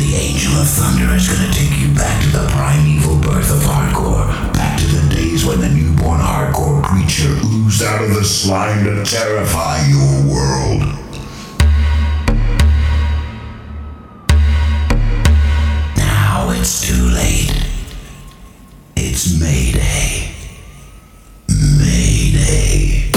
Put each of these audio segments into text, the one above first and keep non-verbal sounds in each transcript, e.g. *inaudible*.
The Angel of Thunder is gonna take you back to the primeval birth of hardcore, back to the days when the newborn hardcore creature oozed out of the slime to terrify your world. Now it's too late. It's Mayday. Mayday.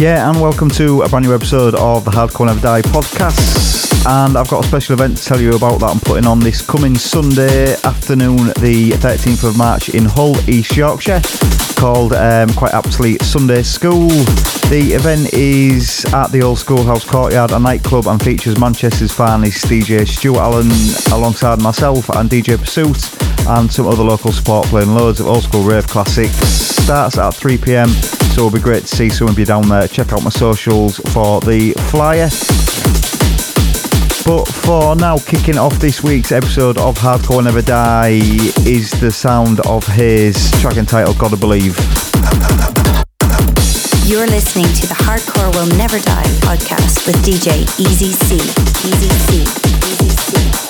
Yeah, and welcome to a brand new episode of the Hardcore Never Die podcast. And I've got a special event to tell you about that I'm putting on this coming Sunday afternoon, the 13th of March in Hull, East Yorkshire, called um, quite aptly Sunday School. The event is at the Old Schoolhouse Courtyard, a nightclub, and features Manchester's finest DJ Stuart Allen alongside myself and DJ Pursuit and some other local support playing loads of old school rave classics. Starts at 3 pm, so it'll be great to see some of you down there. Check out my socials for the flyer. But for now, kicking off this week's episode of Hardcore Never Die is the sound of his track entitled Gotta Believe. You're listening to the Hardcore Will Never Die podcast with DJ Easy C. Easy C. Easy C.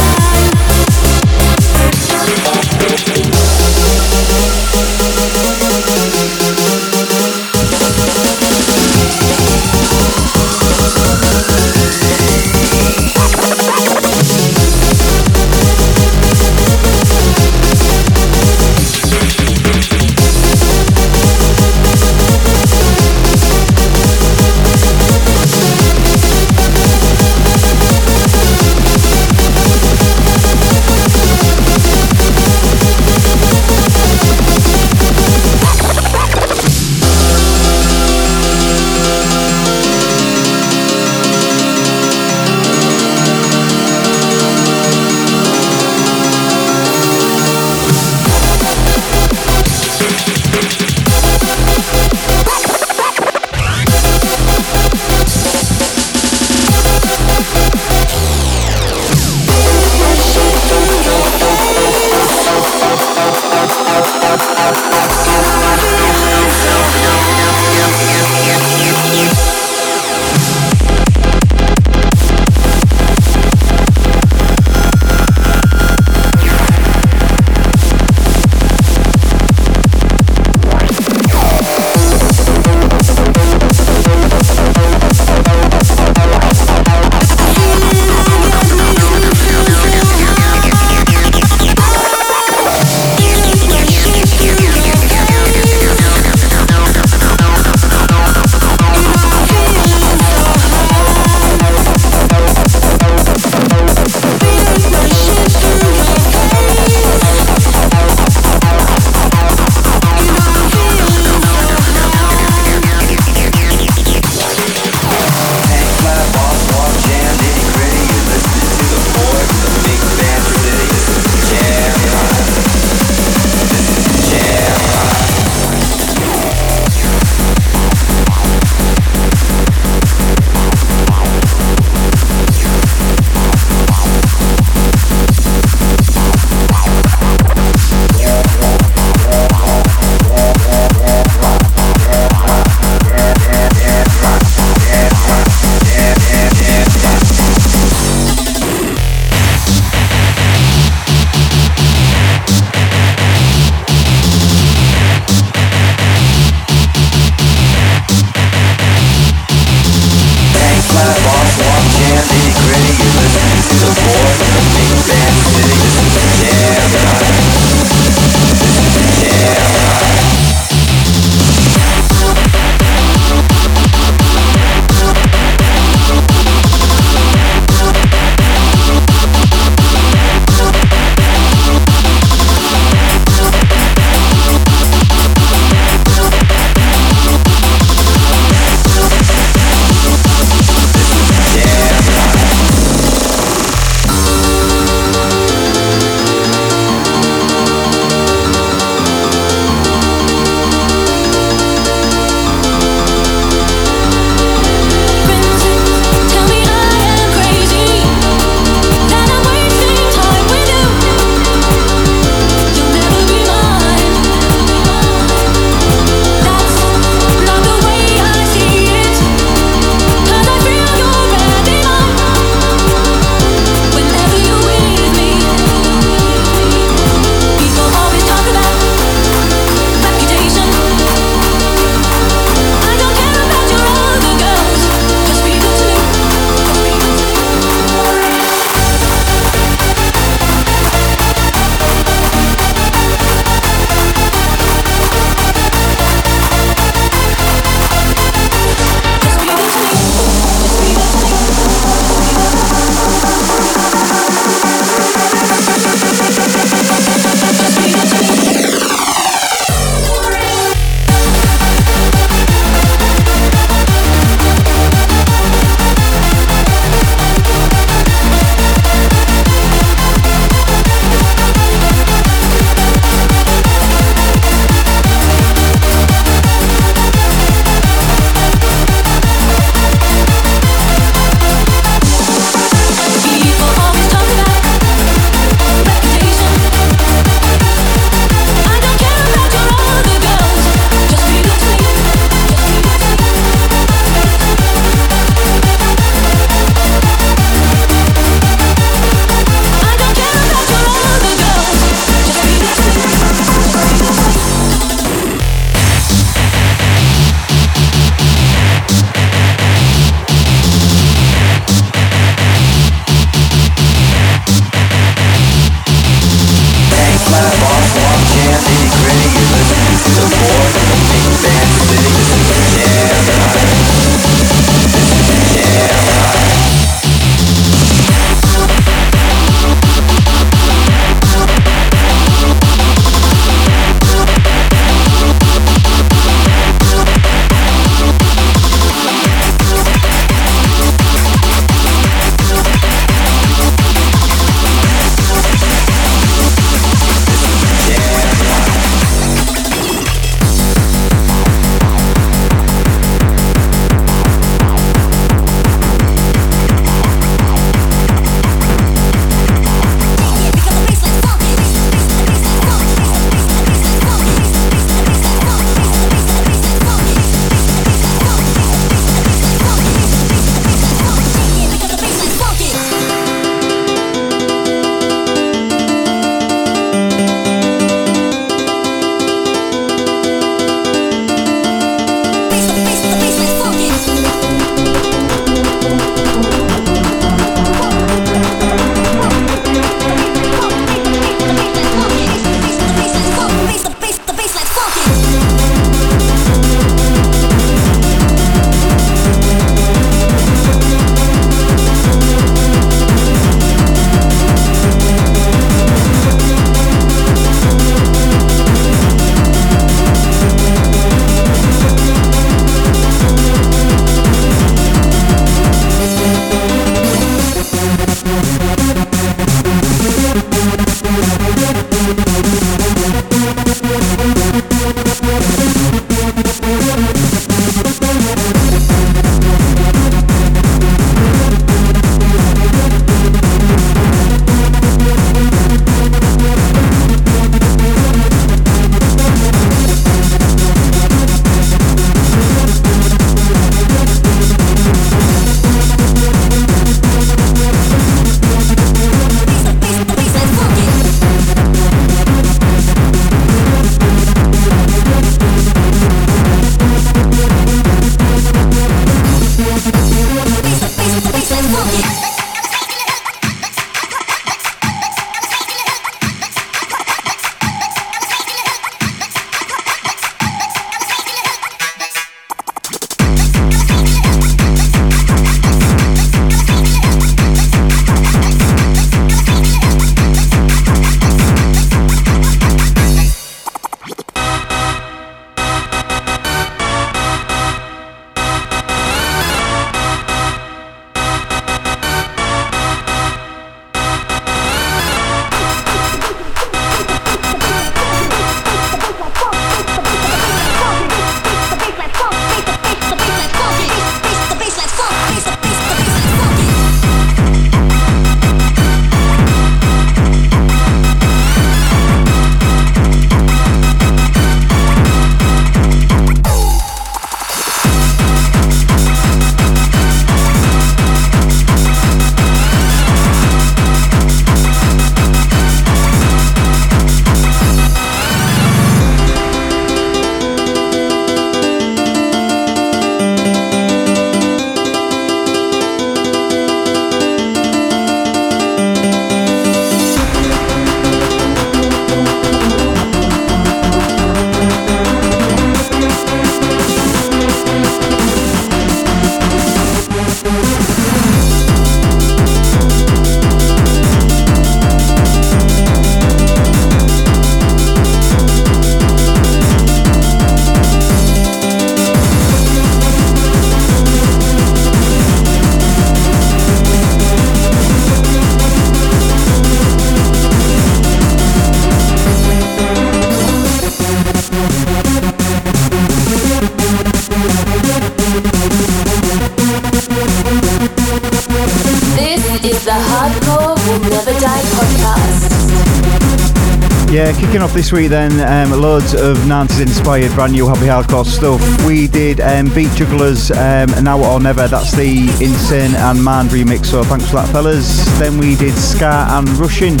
this week then, um, loads of 90s inspired brand new happy hardcore stuff. We did um, Beat Jugglers, um, Now or Never, that's the Insane and Man remix, so thanks for that, fellas. Then we did Scar and Rushing.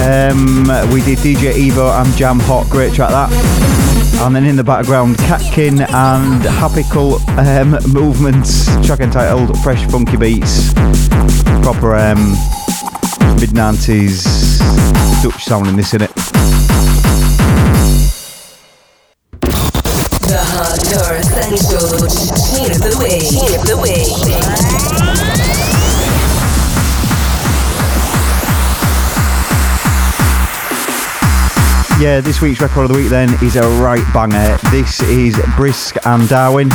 Um, we did DJ Evo and Jam Hot, great track that. And then in the background, Catkin and Happy Cult um, *laughs* Movements, track entitled Fresh Funky Beats. Proper um, mid 90s Dutch this in it. The Yeah, this week's record of the week then is a right banger. This is Brisk and Darwin.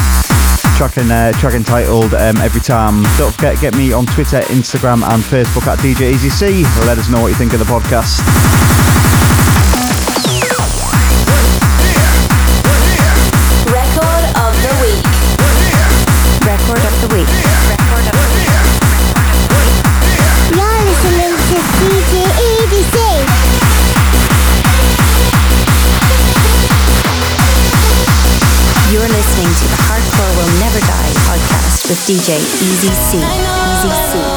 Track, and, uh, track entitled um, Every Time. Don't forget, get me on Twitter, Instagram, and Facebook at DJ Easy C. Let us know what you think of the podcast. The Hardcore Will Never Die podcast with DJ Easy C. Easy C.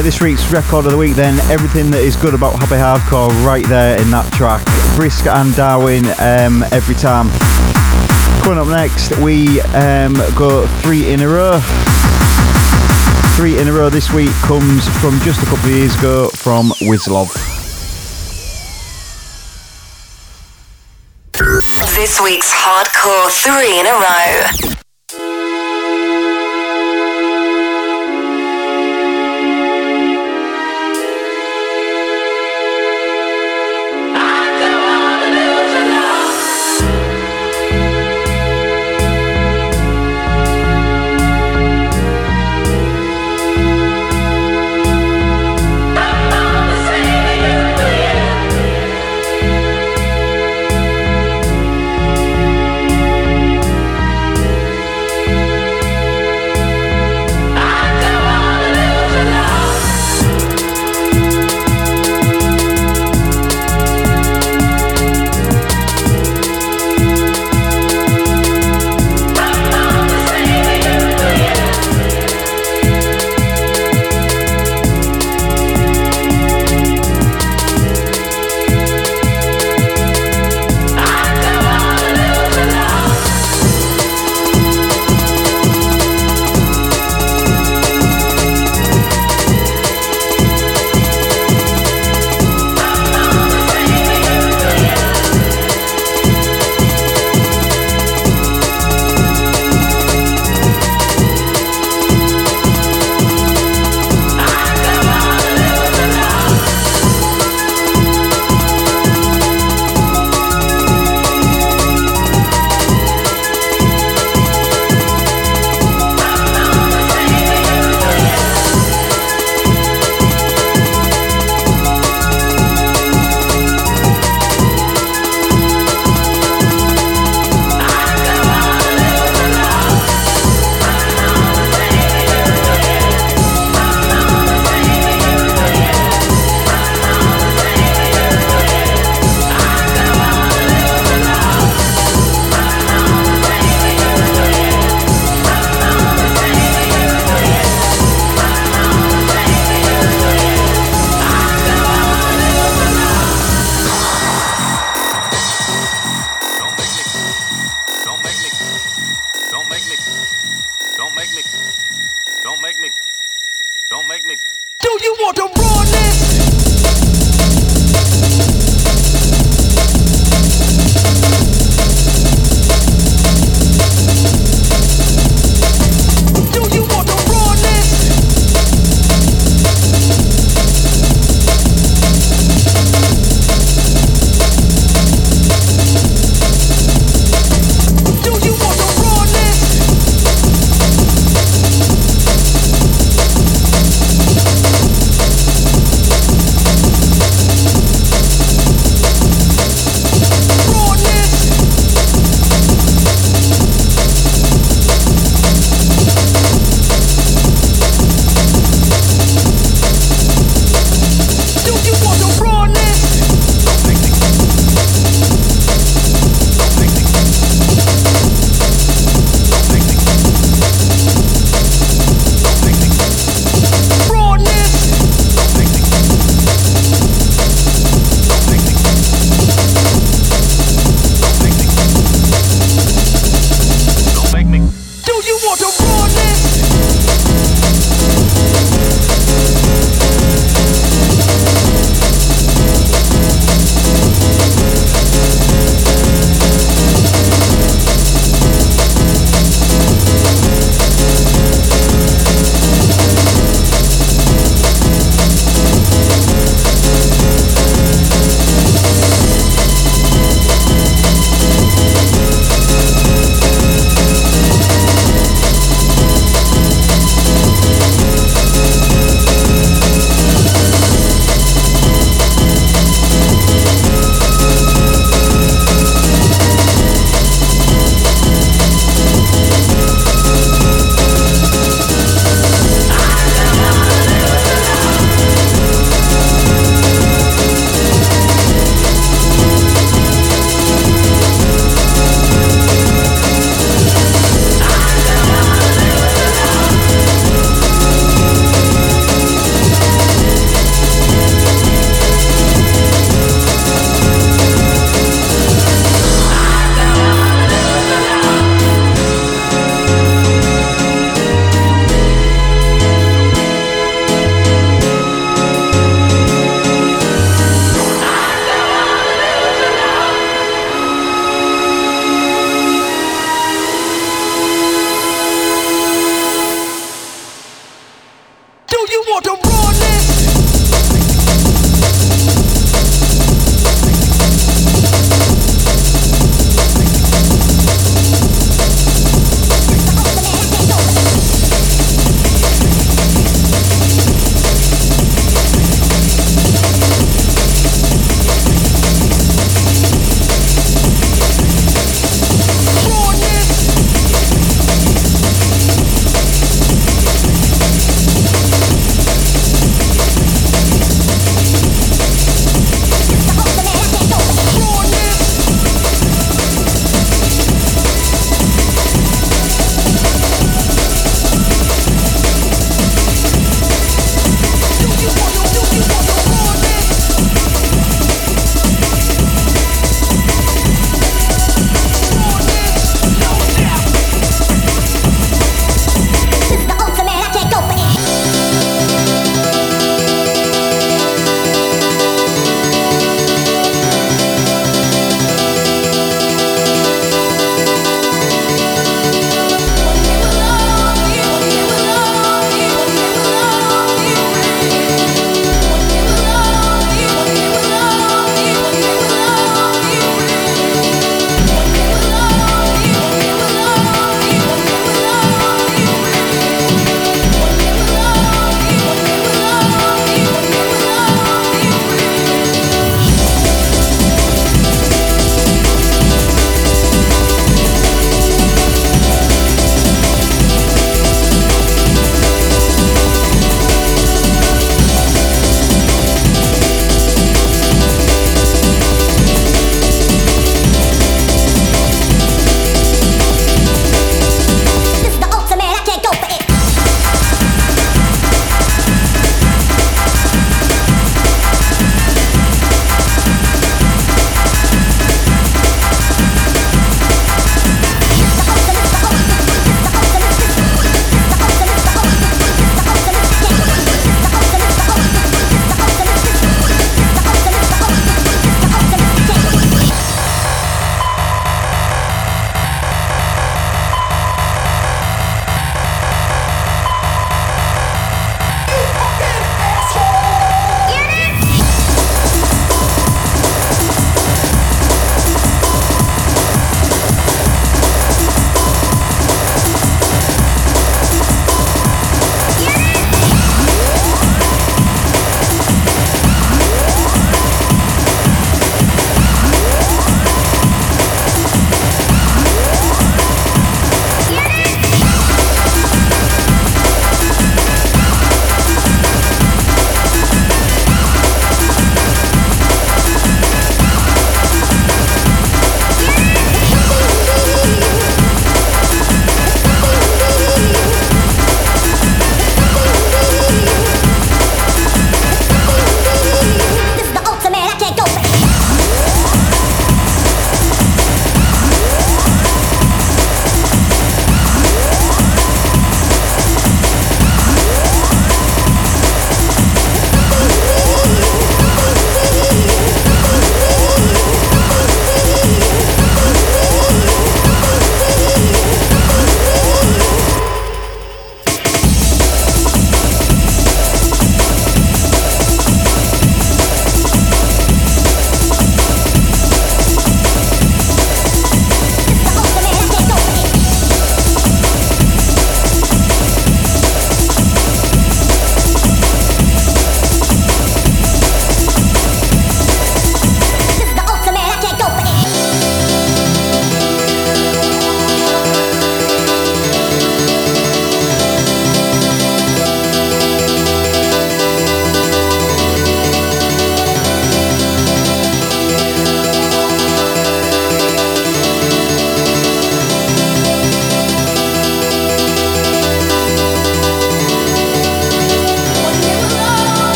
Yeah, this week's record of the week then, everything that is good about Happy Hardcore right there in that track. Brisk and Darwin um, every time. Coming up next, we um, go three in a row. Three in a row this week comes from just a couple of years ago from Wizlov. This week's Hardcore 3 in a row.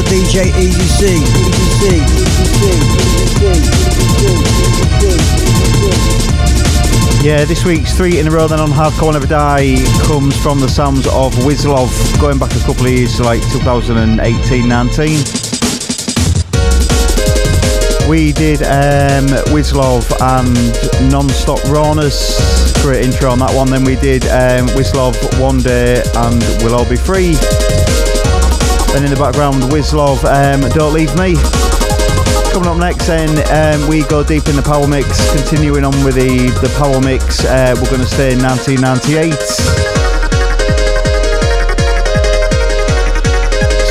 Of DJ Easy C. Easy C. Yeah, this week's three in a row then on Hardcore Never Die comes from the sounds of Wizlov, going back a couple of years to like 2018-19. We did um, Wizlov and Non-Stop Rawness, great intro on that one. Then we did um, One Day and We'll All Be Free. Then in the background, Wizlov um, Don't Leave Me. Coming up next, then um, we go deep in the power mix. Continuing on with the the power mix, uh, we're going to stay in 1998.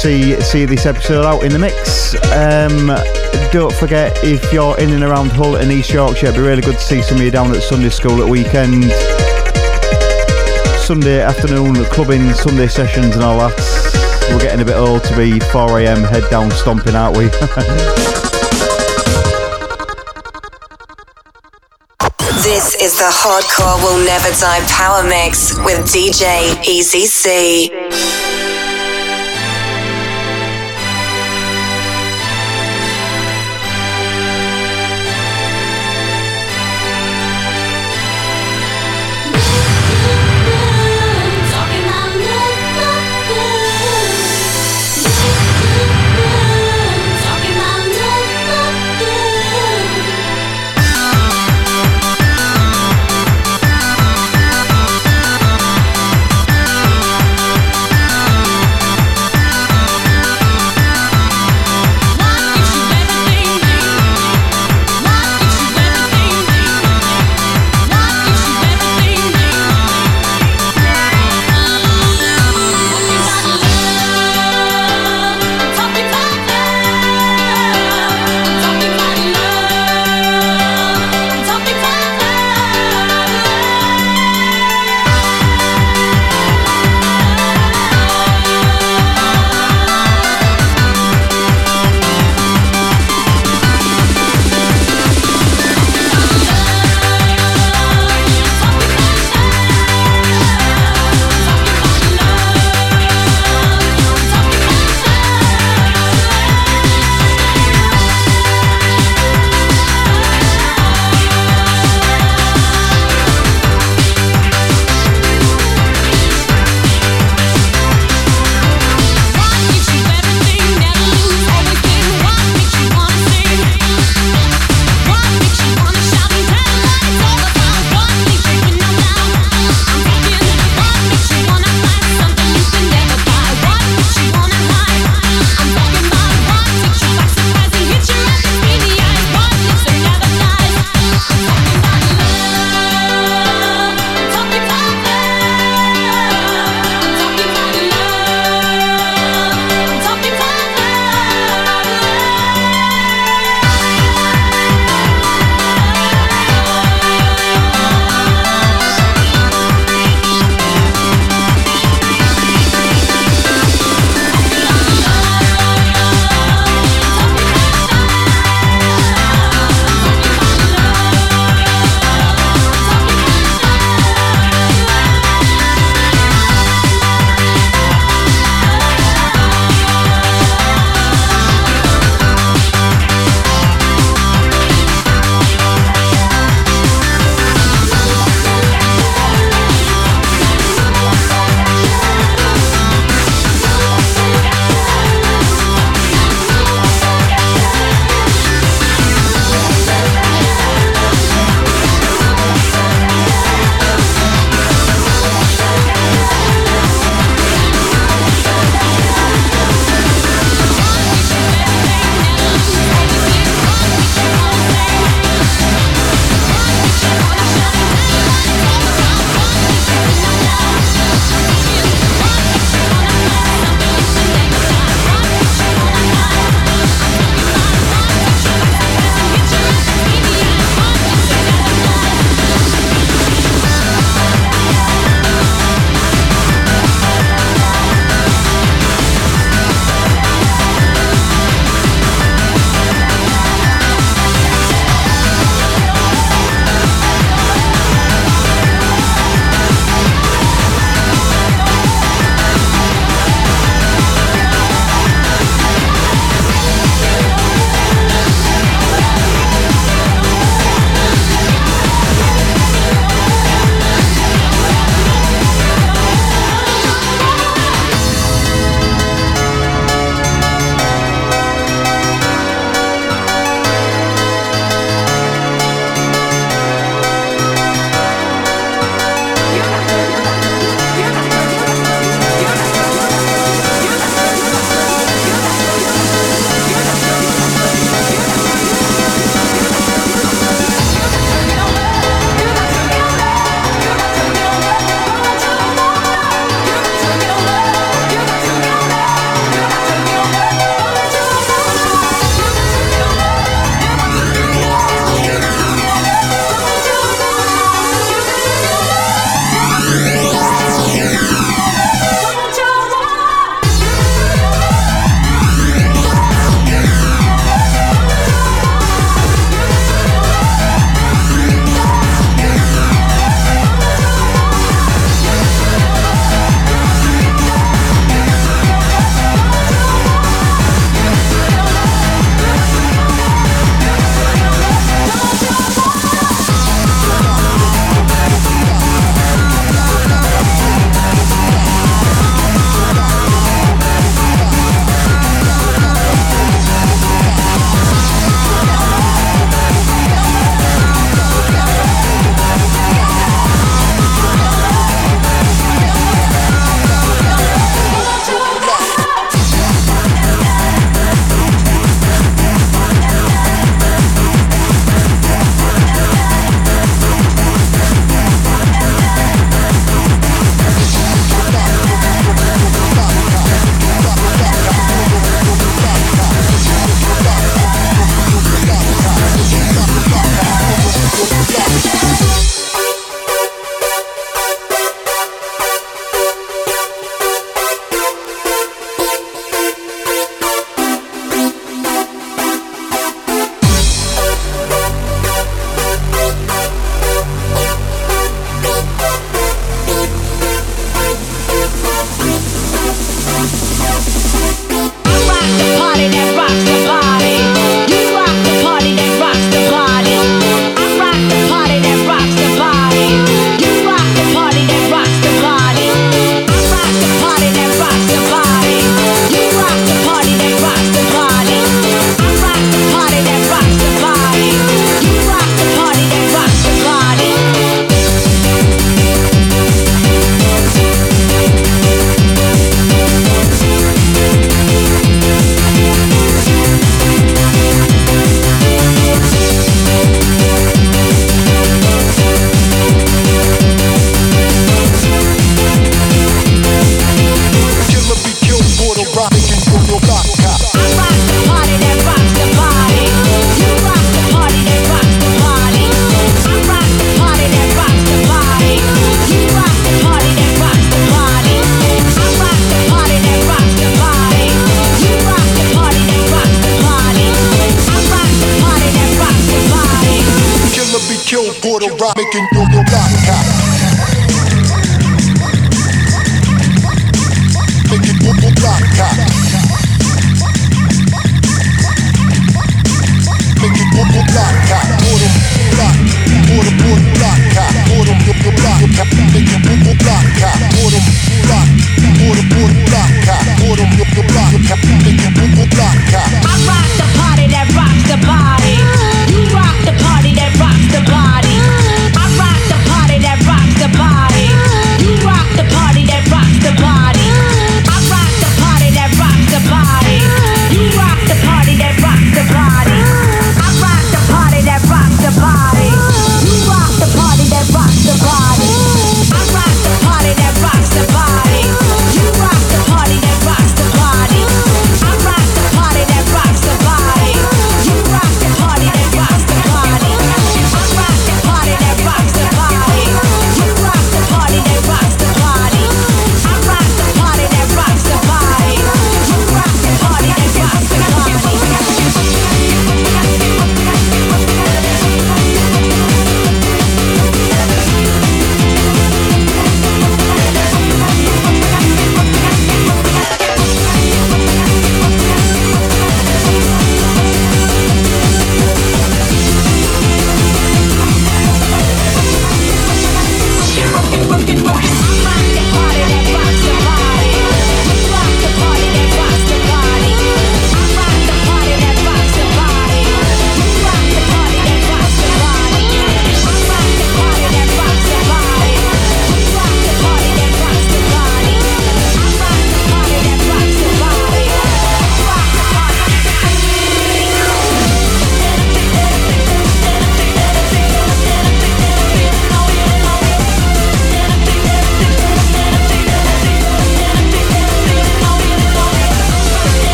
See see this episode out in the mix. Um, don't forget if you're in and around Hull and East Yorkshire, it'd be really good to see some of you down at Sunday school at weekend. Sunday afternoon clubbing, Sunday sessions and all that. We're getting a bit old to be 4am head down stomping, aren't we? *laughs* This is the Hardcore Will Never Die Power Mix with DJ Easy